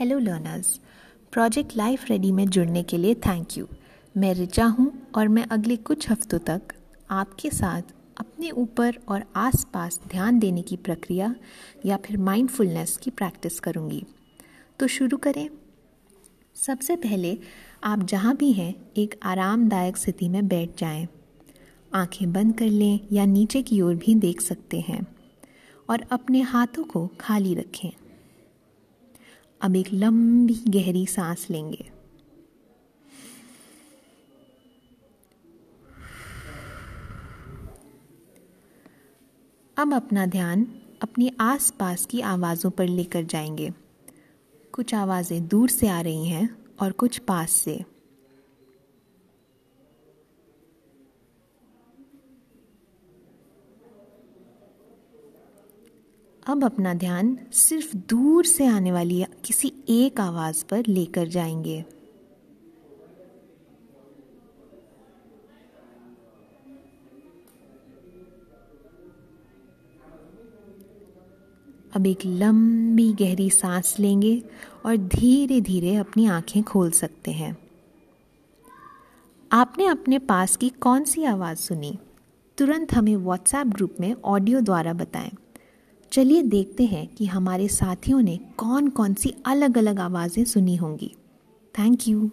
Hello learners project life ready में जुड़ने के लिए थैंक यू मैं रिचा हूँ और मैं अगले कुछ हफ्तों तक आपके साथ अपने ऊपर और आसपास ध्यान देने की प्रक्रिया या फिर माइंडफुलनेस की प्रैक्टिस करूँगी। तो शुरू करें। सबसे पहले आप जहाँ भी हैं, एक आरामदायक स्थिति में बैठ जाएँ। आँखें बंद कर लें या नीचे की ओर भी देख सकते हैं और अपने हाथों को खाली रखें। अब एक लंबी गहरी सांस लेंगे। अब अपना ध्यान अपने आसपास की आवाज़ों पर लेकर जाएँगे। कुछ आवाज़ें दूर से आ रही हैं और कुछ पास से। अब अपना ध्यान सिर्फ़ दूर से आने वाली किसी एक आवाज़ पर लेकर जाएँगे। अब एक लंबी गहरी सांस लेंगे और धीरे धीरे अपनी आँखें खोल सकते हैं। आपने अपने पास की कौन सी आवाज़ सुनी? तुरंत हमें व्हाट्सएप ग्रुप में ऑडियो द्वारा बताएँ। चलिए देखते हैं कि हमारे साथियों ने कौन कौन सी अलग अलग आवाज़ें सुनी होंगी। Thank you